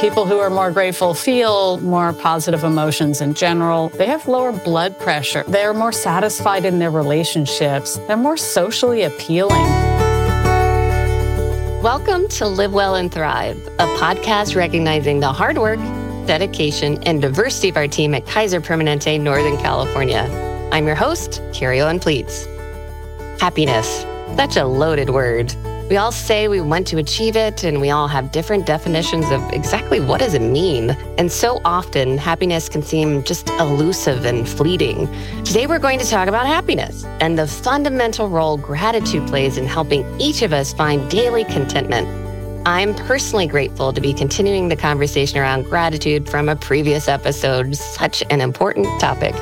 People who are more grateful feel more positive emotions in general. They have lower blood pressure. They're more satisfied in their relationships. They're more socially appealing. Welcome to Live Well and Thrive, a podcast recognizing the hard work, dedication, and diversity of our team at Kaiser Permanente, Northern California. I'm your host, Carrie Owen Plietz. Happiness, such a loaded word. We all say we want to achieve it, and we all have different definitions of exactly what does it mean. And so often, happiness can seem just elusive and fleeting. Today, we're going to talk about happiness and the fundamental role gratitude plays in helping each of us find daily contentment. I'm personally grateful to be continuing the conversation around gratitude from a previous episode, such an important topic.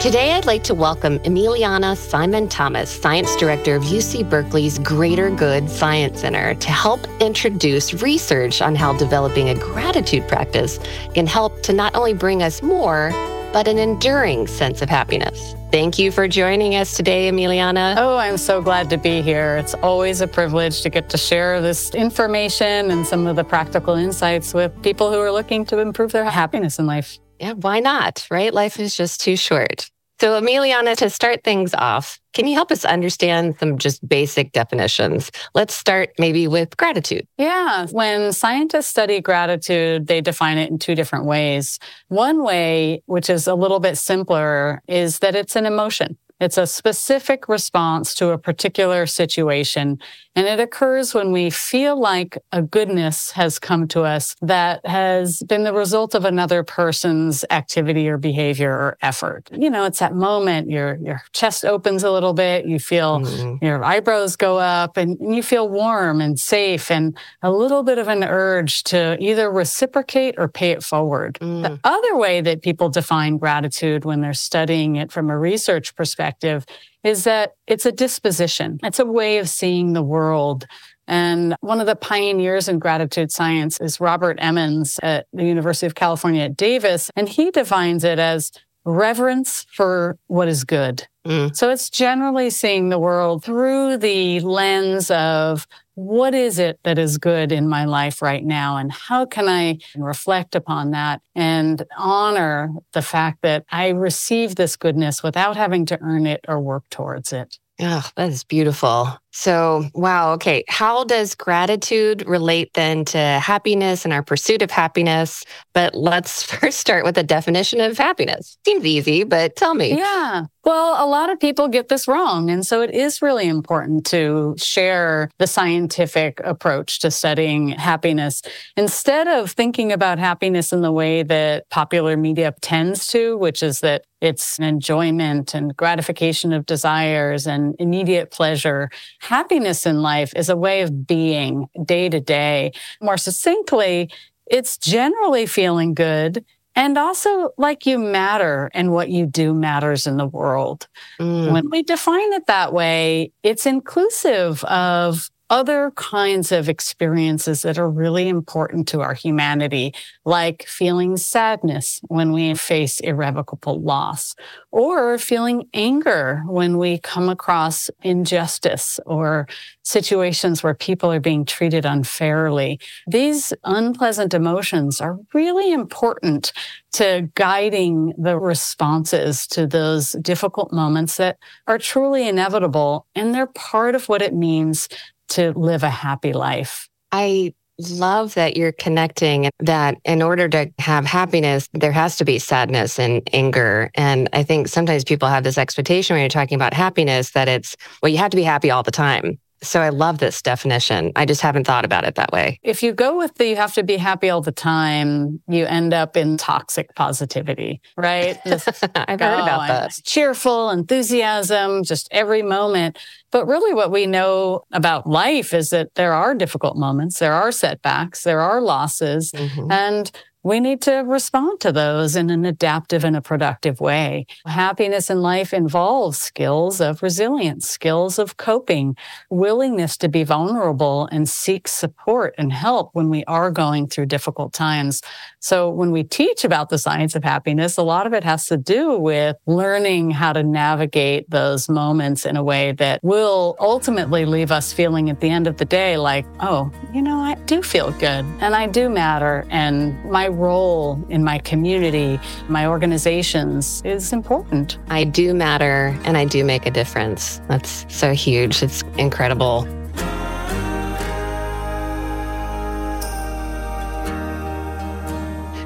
Today, I'd like to welcome Emiliana Simon Thomas, Science Director of UC Berkeley's Greater Good Science Center, to help introduce research on how developing a gratitude practice can help to not only bring us more, but an enduring sense of happiness. Thank you for joining us today, Emiliana. Oh, I'm so glad to be here. It's always a privilege to get to share this information and some of the practical insights with people who are looking to improve their happiness in life. Yeah, why not? Right? Life is just too short. So, Emiliana, to start things off, can you help us understand some just basic definitions? Let's start maybe with gratitude. Yeah. When scientists study gratitude, they define it in two different ways. One way, which is a little bit simpler, is that it's an emotion. It's a specific response to a particular situation. And it occurs when we feel like a goodness has come to us that has been the result of another person's activity or behavior or effort. You know, it's that moment your, your chest opens a little bit. You feel mm-hmm. your eyebrows go up and you feel warm and safe and a little bit of an urge to either reciprocate or pay it forward. Mm. The other way that people define gratitude when they're studying it from a research perspective perspective is that it's a disposition. It's a way of seeing the world. And one of the pioneers in gratitude science is Robert Emmons at the University of California at Davis. And he defines it as reverence for what is good. Mm. So it's generally seeing the world through the lens of what is it that is good in my life right now? And how can I reflect upon that and honor the fact that I received this goodness without having to earn it or work towards it? Oh, that is beautiful. So, wow. Okay. How does gratitude relate then to happiness and our pursuit of happiness? But let's first start with a definition of happiness. Seems easy, but tell me. Yeah. Well, a lot of people get this wrong. And so it is really important to share the scientific approach to studying happiness. Instead of thinking about happiness in the way that popular media tends to, which is that it's an enjoyment and gratification of desires and immediate pleasure happiness in life is a way of being day to day. More succinctly, it's generally feeling good and also like you matter and what you do matters in the world. Mm. When we define it that way, it's inclusive of other kinds of experiences that are really important to our humanity, like feeling sadness when we face irrevocable loss, or feeling anger when we come across injustice or situations where people are being treated unfairly. These unpleasant emotions are really important to guiding the responses to those difficult moments that are truly inevitable. And they're part of what it means to live a happy life. I love that you're connecting that in order to have happiness, there has to be sadness and anger. And I think sometimes people have this expectation when you're talking about happiness that it's, well, you have to be happy all the time. So I love this definition. I just haven't thought about it that way. If you go with the you have to be happy all the time, you end up in toxic positivity, right? I've heard about that. Cheerful enthusiasm, just every moment. But really what we know about life is that there are difficult moments, there are setbacks, there are losses, mm-hmm. and we need to respond to those in an adaptive and a productive way. Happiness in life involves skills of resilience, skills of coping, willingness to be vulnerable and seek support and help when we are going through difficult times. So when we teach about the science of happiness, a lot of it has to do with learning how to navigate those moments in a way that will ultimately leave us feeling at the end of the day like, oh, you know, I do feel good and I do matter. And my role in my community, my organizations is important. I do matter and I do make a difference. That's so huge. It's incredible.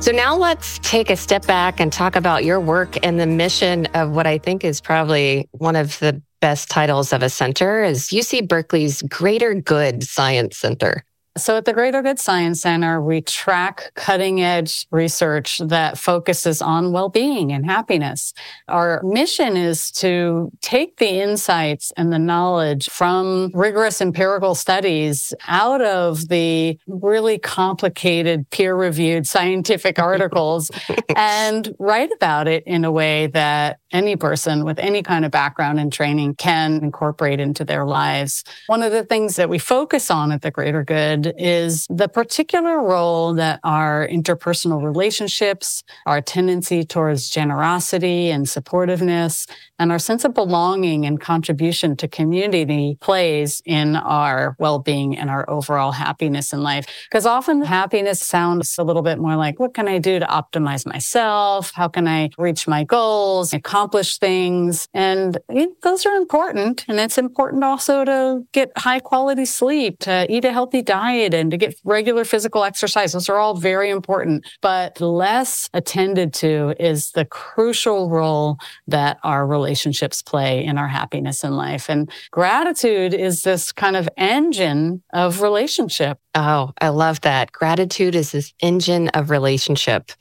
So now let's take a step back and talk about your work and the mission of what I think is probably one of the best titles of a center is UC Berkeley's Greater Good Science Center. So at the Greater Good Science Center, we track cutting edge research that focuses on well-being and happiness. Our mission is to take the insights and the knowledge from rigorous empirical studies out of the really complicated peer reviewed scientific articles and write about it in a way that any person with any kind of background and training can incorporate into their lives. One of the things that we focus on at the Greater Good is the particular role that our interpersonal relationships, our tendency towards generosity and supportiveness, and our sense of belonging and contribution to community plays in our well-being and our overall happiness in life. Because often happiness sounds a little bit more like, what can I do to optimize myself? How can I reach my goals, accomplish things? And those are important. And it's important also to get high quality sleep, to eat a healthy diet and to get regular physical exercise. Those are all very important, but less attended to is the crucial role that our relationships play in our happiness in life. And gratitude is this kind of engine of relationship. Oh, I love that. Gratitude is this engine of relationship.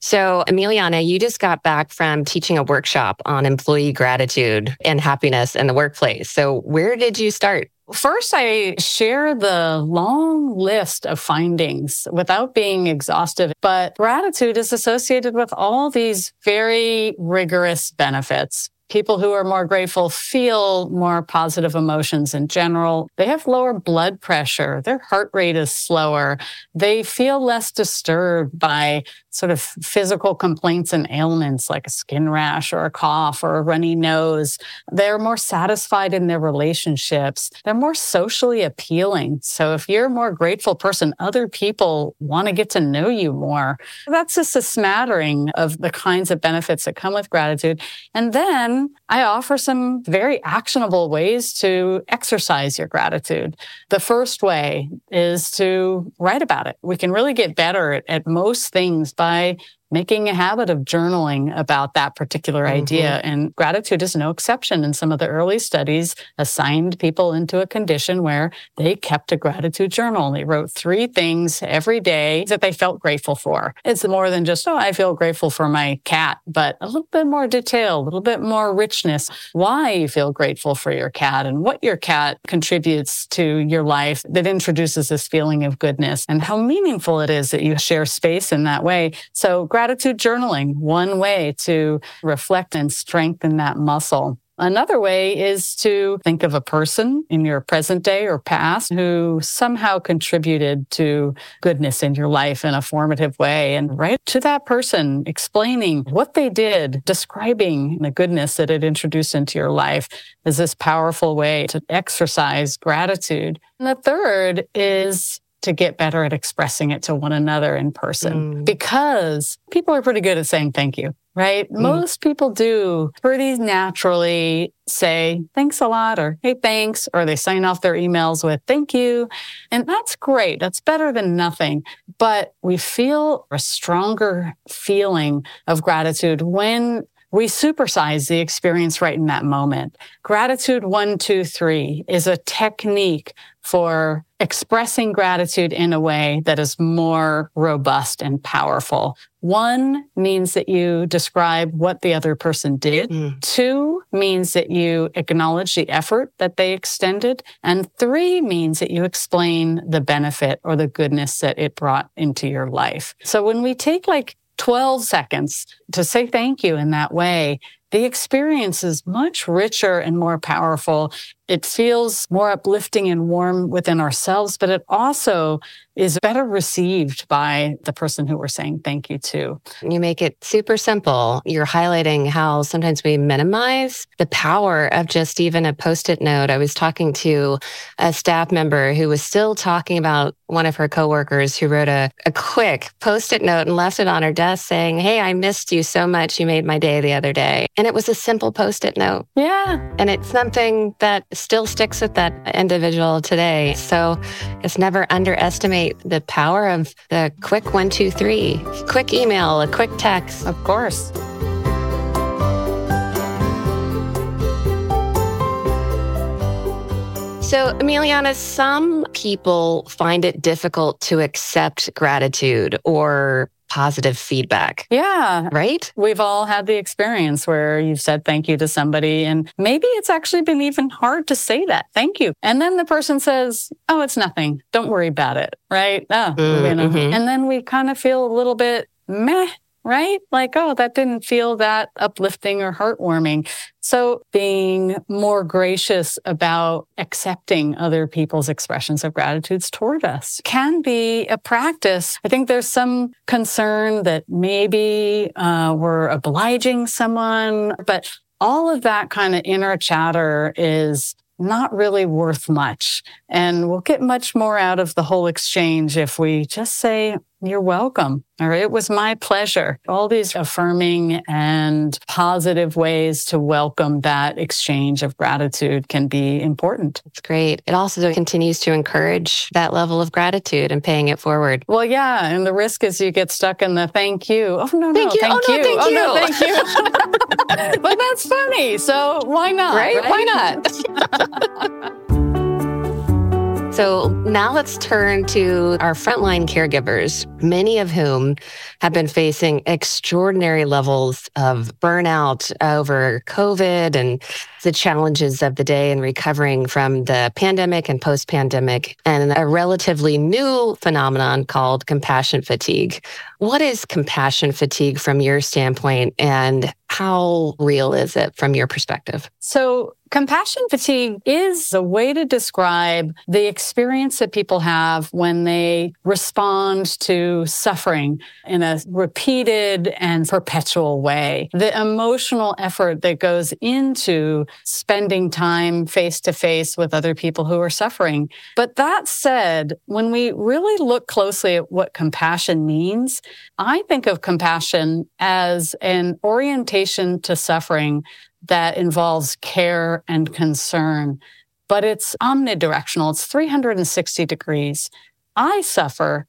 So, Emiliana, you just got back from teaching a workshop on employee gratitude and happiness in the workplace. So, where did you start? First, I share the long list of findings without being exhaustive, but gratitude is associated with all these very rigorous benefits. People who are more grateful feel more positive emotions in general. They have lower blood pressure. Their heart rate is slower. They feel less disturbed by sort of physical complaints and ailments like a skin rash or a cough or a runny nose. They're more satisfied in their relationships. They're more socially appealing. So if you're a more grateful person, other people want to get to know you more. That's just a smattering of the kinds of benefits that come with gratitude. And then I offer some very actionable ways to exercise your gratitude. The first way is to write about it. We can really get better at, at most things by making a habit of journaling about that particular mm-hmm. idea. And gratitude is no exception. And some of the early studies assigned people into a condition where they kept a gratitude journal. They wrote three things every day that they felt grateful for. It's more than just, oh, I feel grateful for my cat, but a little bit more detail, a little bit more richness, why you feel grateful for your cat and what your cat contributes to your life that introduces this feeling of goodness and how meaningful it is that you share space in that way. So gratitude journaling, one way to reflect and strengthen that muscle. Another way is to think of a person in your present day or past who somehow contributed to goodness in your life in a formative way and write to that person explaining what they did, describing the goodness that it introduced into your life is this powerful way to exercise gratitude. And the third is to get better at expressing it to one another in person mm. because people are pretty good at saying thank you, right? Mm. Most people do pretty naturally say thanks a lot or hey, thanks, or they sign off their emails with thank you. And that's great. That's better than nothing. But we feel a stronger feeling of gratitude when we supersize the experience right in that moment. Gratitude one, two, three is a technique for expressing gratitude in a way that is more robust and powerful. One means that you describe what the other person did. Mm. Two means that you acknowledge the effort that they extended. And three means that you explain the benefit or the goodness that it brought into your life. So when we take like 12 seconds to say thank you in that way, the experience is much richer and more powerful. It feels more uplifting and warm within ourselves, but it also is better received by the person who we're saying thank you to. You make it super simple. You're highlighting how sometimes we minimize the power of just even a post it note. I was talking to a staff member who was still talking about one of her coworkers who wrote a, a quick post it note and left it on her desk saying, Hey, I missed you so much. You made my day the other day. And it was a simple post it note. Yeah. And it's something that still sticks with that individual today. So it's never underestimate the power of the quick one, two, three, quick email, a quick text. Of course. So, Emiliana, some people find it difficult to accept gratitude or positive feedback. Yeah. Right? We've all had the experience where you've said thank you to somebody and maybe it's actually been even hard to say that thank you. And then the person says, Oh, it's nothing. Don't worry about it. Right. Oh, mm, you know. mm-hmm. And then we kind of feel a little bit meh right? Like, oh, that didn't feel that uplifting or heartwarming. So being more gracious about accepting other people's expressions of gratitudes toward us can be a practice. I think there's some concern that maybe uh, we're obliging someone, but all of that kind of inner chatter is not really worth much. And we'll get much more out of the whole exchange if we just say, you're welcome. Or it was my pleasure. All these affirming and positive ways to welcome that exchange of gratitude can be important. It's great. It also continues to encourage that level of gratitude and paying it forward. Well, yeah. And the risk is you get stuck in the thank you. Oh, no, thank oh, no, you. thank oh, you. No, thank oh, you. no, thank you. but that's funny. So why not? Right? right? Why not? So now let's turn to our frontline caregivers, many of whom have been facing extraordinary levels of burnout over COVID and the challenges of the day and recovering from the pandemic and post pandemic, and a relatively new phenomenon called compassion fatigue. What is compassion fatigue from your standpoint, and how real is it from your perspective? So, compassion fatigue is a way to describe the experience that people have when they respond to suffering in a repeated and perpetual way. The emotional effort that goes into spending time face to face with other people who are suffering. But that said, when we really look closely at what compassion means, I think of compassion as an orientation to suffering that involves care and concern, but it's omnidirectional. It's 360 degrees. I suffer.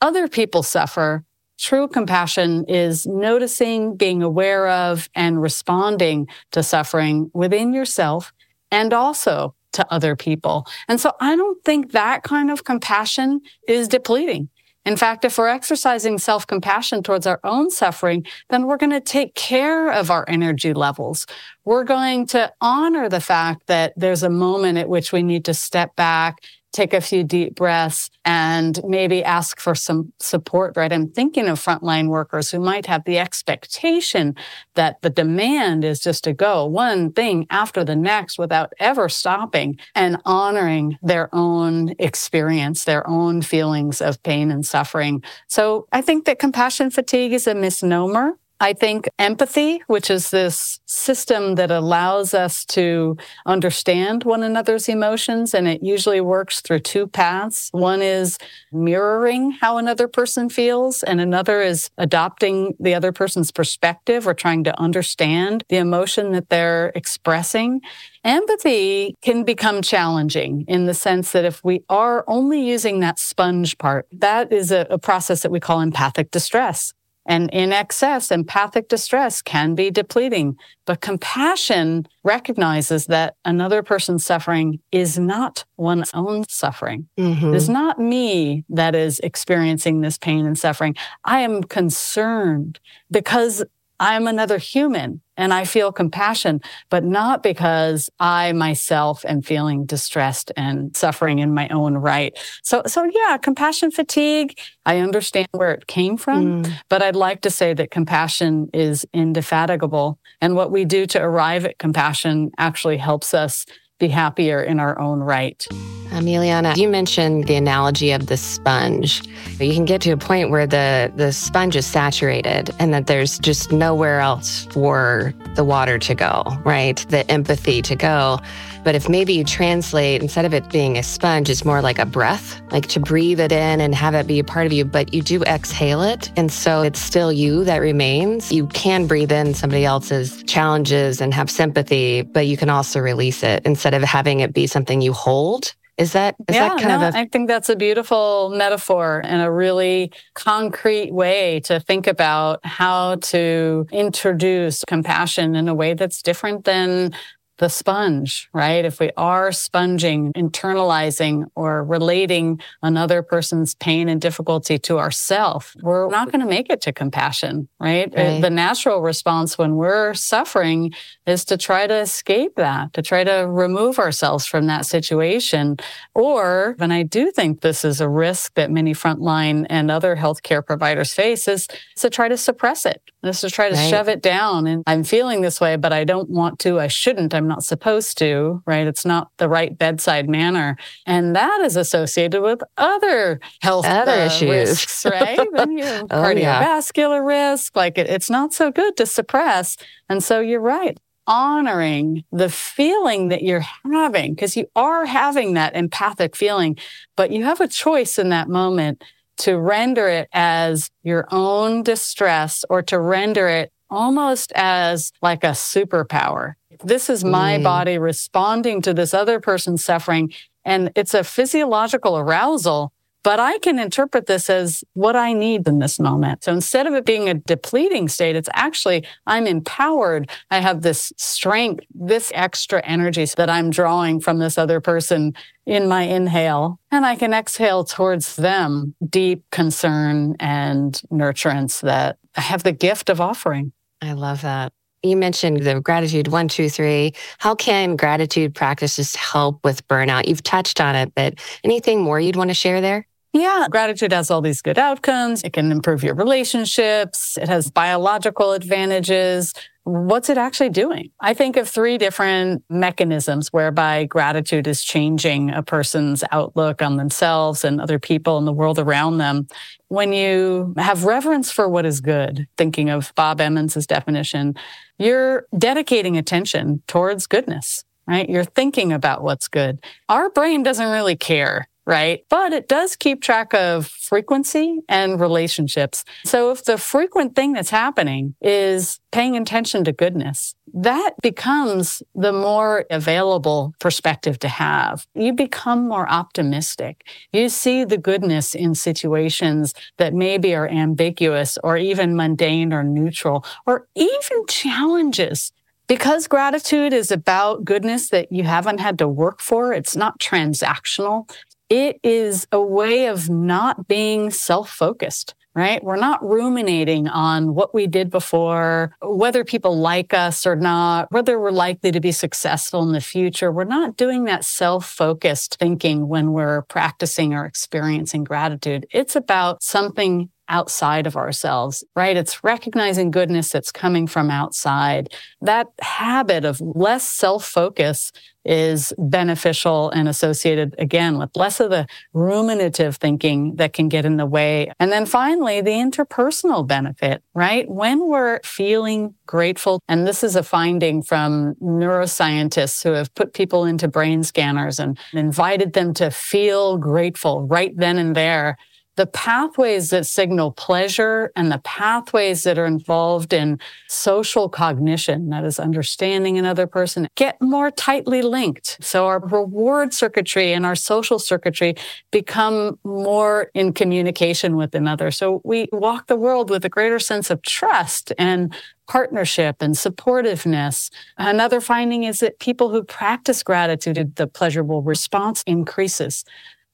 Other people suffer. True compassion is noticing, being aware of, and responding to suffering within yourself and also to other people. And so I don't think that kind of compassion is depleting. In fact, if we're exercising self compassion towards our own suffering, then we're going to take care of our energy levels. We're going to honor the fact that there's a moment at which we need to step back take a few deep breaths and maybe ask for some support, right? I'm thinking of frontline workers who might have the expectation that the demand is just to go one thing after the next without ever stopping and honoring their own experience, their own feelings of pain and suffering. So I think that compassion fatigue is a misnomer. I think empathy, which is this system that allows us to understand one another's emotions, and it usually works through two paths. One is mirroring how another person feels, and another is adopting the other person's perspective or trying to understand the emotion that they're expressing. Empathy can become challenging in the sense that if we are only using that sponge part, that is a, a process that we call empathic distress And in excess, empathic distress can be depleting. But compassion recognizes that another person's suffering is not one's own suffering. Mm-hmm. It's not me that is experiencing this pain and suffering. I am concerned because I'm another human and I feel compassion, but not because I myself am feeling distressed and suffering in my own right. So, so yeah, compassion fatigue. I understand where it came from, mm. but I'd like to say that compassion is indefatigable. And what we do to arrive at compassion actually helps us be happier in our own right. Emiliana, you mentioned the analogy of the sponge. You can get to a point where the, the sponge is saturated and that there's just nowhere else for the water to go, right? The empathy to go. But if maybe you translate, instead of it being a sponge, it's more like a breath, like to breathe it in and have it be a part of you, but you do exhale it. And so it's still you that remains. You can breathe in somebody else's challenges and have sympathy, but you can also release it instead of having it be something you hold. Is that is yeah, that kind no, of a- I think that's a beautiful metaphor and a really concrete way to think about how to introduce compassion in a way that's different than the sponge, right? If we are sponging, internalizing, or relating another person's pain and difficulty to ourself, we're not going to make it to compassion, right? Uh, right? The natural response when we're suffering is to try to escape that, to try to remove ourselves from that situation. Or, and I do think this is a risk that many frontline and other healthcare providers face, is to try to suppress it, is to try to right. shove it down. And I'm feeling this way, but I don't want to, I shouldn't, I'm I'm not supposed to, right? It's not the right bedside manner. And that is associated with other health other uh, issues, risks, right? oh, cardiovascular yeah. risk, like it, it's not so good to suppress. And so you're right honoring the feeling that you're having because you are having that empathic feeling, but you have a choice in that moment to render it as your own distress or to render it almost as like a superpower. This is my mm. body responding to this other person's suffering. And it's a physiological arousal, but I can interpret this as what I need in this moment. So instead of it being a depleting state, it's actually, I'm empowered. I have this strength, this extra energy that I'm drawing from this other person in my inhale. And I can exhale towards them deep concern and nurturance that I have the gift of offering. I love that. You mentioned the gratitude one, two, three. How can gratitude practices help with burnout? You've touched on it, but anything more you'd want to share there? Yeah, gratitude has all these good outcomes. It can improve your relationships. It has biological advantages. What's it actually doing? I think of three different mechanisms whereby gratitude is changing a person's outlook on themselves and other people and the world around them. When you have reverence for what is good, thinking of Bob Emmons' definition, you're dedicating attention towards goodness right? You're thinking about what's good. Our brain doesn't really care right? But it does keep track of frequency and relationships. So if the frequent thing that's happening is paying attention to goodness, that becomes the more available perspective to have. You become more optimistic. You see the goodness in situations that maybe are ambiguous or even mundane or neutral or even challenges because gratitude is about goodness that you haven't had to work for, it's not transactional it is a way of not being self focused, right? We're not ruminating on what we did before, whether people like us or not, whether we're likely to be successful in the future. We're not doing that self focused thinking when we're practicing or experiencing gratitude. It's about something outside of ourselves, right? It's recognizing goodness that's coming from outside. That habit of less self focus is beneficial and associated again with less of the ruminative thinking that can get in the way. And then finally, the interpersonal benefit, right? When we're feeling grateful, and this is a finding from neuroscientists who have put people into brain scanners and invited them to feel grateful right then and there the pathways that signal pleasure and the pathways that are involved in social cognition, that is understanding another person, get more tightly linked. So our reward circuitry and our social circuitry become more in communication with another. So we walk the world with a greater sense of trust and partnership and supportiveness. Another finding is that people who practice gratitude, the pleasurable response increases.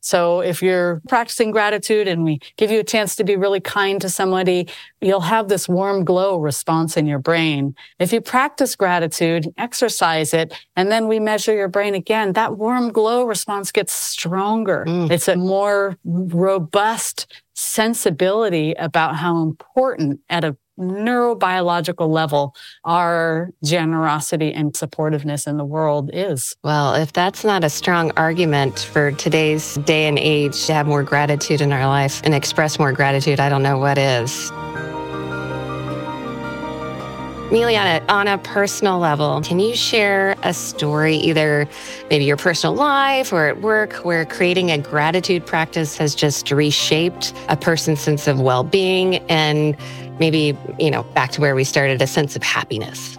So if you're practicing gratitude and we give you a chance to be really kind to somebody, you'll have this warm glow response in your brain. If you practice gratitude, exercise it, and then we measure your brain again, that warm glow response gets stronger. Mm. It's a more robust sensibility about how important at a neurobiological level our generosity and supportiveness in the world is. Well, if that's not a strong argument for today's day and age to have more gratitude in our life and express more gratitude, I don't know what is. Miliana, on a personal level, can you share a story, either maybe your personal life or at work, where creating a gratitude practice has just reshaped a person's sense of well being and maybe, you know, back to where we started, a sense of happiness?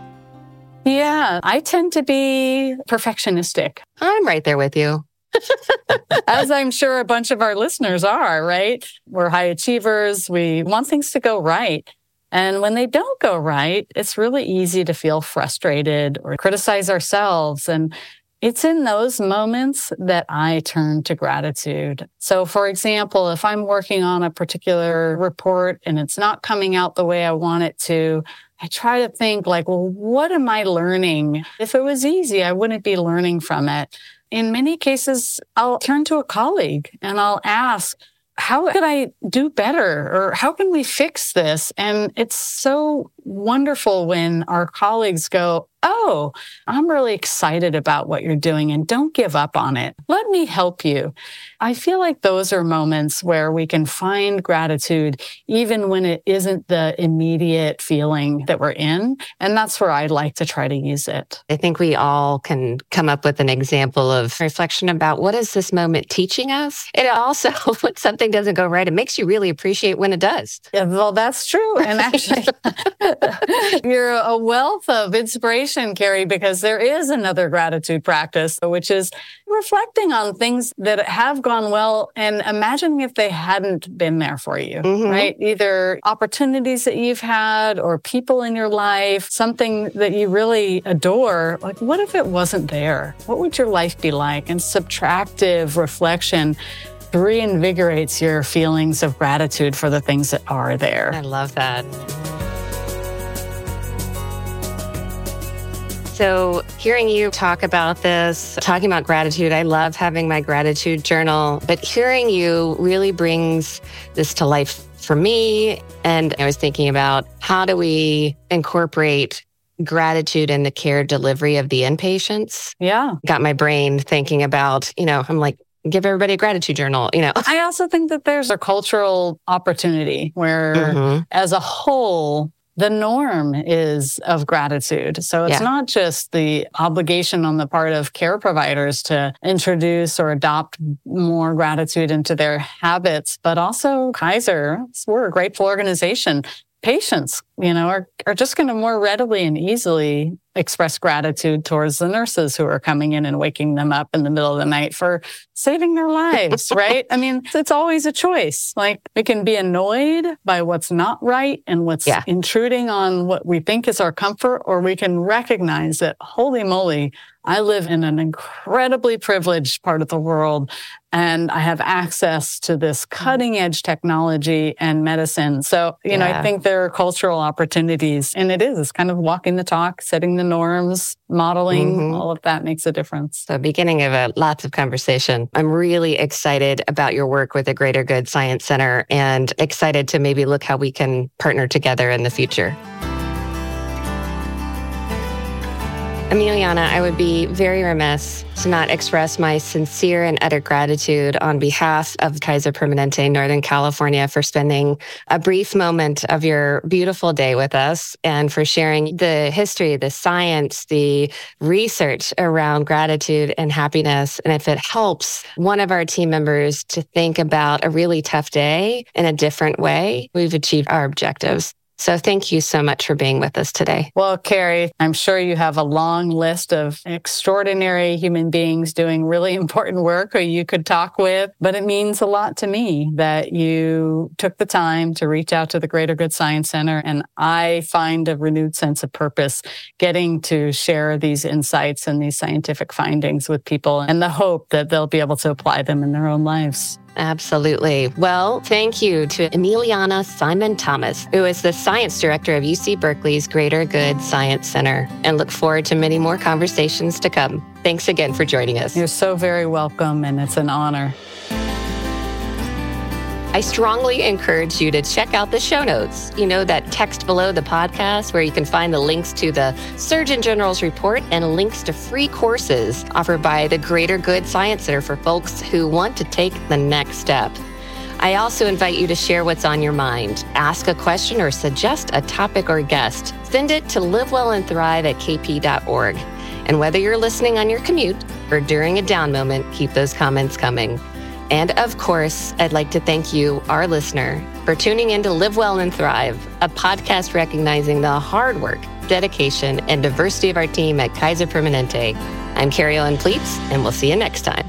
Yeah, I tend to be perfectionistic. I'm right there with you. As I'm sure a bunch of our listeners are, right? We're high achievers. We want things to go right. And when they don't go right, it's really easy to feel frustrated or criticize ourselves. And it's in those moments that I turn to gratitude. So, for example, if I'm working on a particular report and it's not coming out the way I want it to, I try to think like, well, what am I learning? If it was easy, I wouldn't be learning from it. In many cases, I'll turn to a colleague and I'll ask, how could I do better? Or how can we fix this? And it's so wonderful when our colleagues go, Oh, I'm really excited about what you're doing and don't give up on it. Let me help you. I feel like those are moments where we can find gratitude even when it isn't the immediate feeling that we're in. And that's where I'd like to try to use it. I think we all can come up with an example of reflection about what is this moment teaching us? It also, when something doesn't go right, it makes you really appreciate when it does. Yeah, well, that's true. And actually, you're a wealth of inspiration, Carrie, because there is another gratitude practice, which is reflecting on things that have gone well and imagining if they hadn't been there for you, mm-hmm. right? Either opportunities that you've had or people in your life, something that you really adore. Like, what if it wasn't there? What would your life be like? And subtractive reflection reinvigorates your feelings of gratitude for the things that are there. I love that. So, hearing you talk about this, talking about gratitude, I love having my gratitude journal, but hearing you really brings this to life for me. And I was thinking about how do we incorporate gratitude in the care delivery of the inpatients? Yeah. Got my brain thinking about, you know, I'm like, give everybody a gratitude journal, you know. I also think that there's a cultural opportunity where mm-hmm. as a whole, the norm is of gratitude. So it's yeah. not just the obligation on the part of care providers to introduce or adopt more gratitude into their habits, but also Kaiser, we're a grateful organization. Patients, you know, are, are just going to more readily and easily express gratitude towards the nurses who are coming in and waking them up in the middle of the night for saving their lives, right? I mean, it's always a choice. Like we can be annoyed by what's not right and what's yeah. intruding on what we think is our comfort, or we can recognize that, holy moly, I live in an incredibly privileged part of the world and I have access to this mm-hmm. cutting edge technology and medicine. So, you yeah. know, I think there are cultural opportunities and it is, it's kind of walking the talk, setting the norms, modeling, mm-hmm. all of that makes a difference. So beginning of a lots of conversation. I'm really excited about your work with the Greater Good Science Center and excited to maybe look how we can partner together in the future. Emiliana, I would be very remiss to not express my sincere and utter gratitude on behalf of Kaiser Permanente Northern California for spending a brief moment of your beautiful day with us and for sharing the history, the science, the research around gratitude and happiness. And if it helps one of our team members to think about a really tough day in a different way, we've achieved our objectives. So thank you so much for being with us today. Well, Carrie, I'm sure you have a long list of extraordinary human beings doing really important work who you could talk with, but it means a lot to me that you took the time to reach out to the Greater Good Science Center. And I find a renewed sense of purpose getting to share these insights and these scientific findings with people and the hope that they'll be able to apply them in their own lives. Absolutely. Well, thank you to Emiliana Simon Thomas, who is the science director of UC Berkeley's Greater Good Science Center, and look forward to many more conversations to come. Thanks again for joining us. You're so very welcome, and it's an honor. I strongly encourage you to check out the show notes. You know, that text below the podcast where you can find the links to the Surgeon General's report and links to free courses offered by the Greater Good Science Center for folks who want to take the next step. I also invite you to share what's on your mind, ask a question, or suggest a topic or guest. Send it to livewellandthrive at kp.org. And whether you're listening on your commute or during a down moment, keep those comments coming. And of course, I'd like to thank you, our listener, for tuning in to Live Well and Thrive, a podcast recognizing the hard work, dedication, and diversity of our team at Kaiser Permanente. I'm Carrie Ellen Plietz, and we'll see you next time.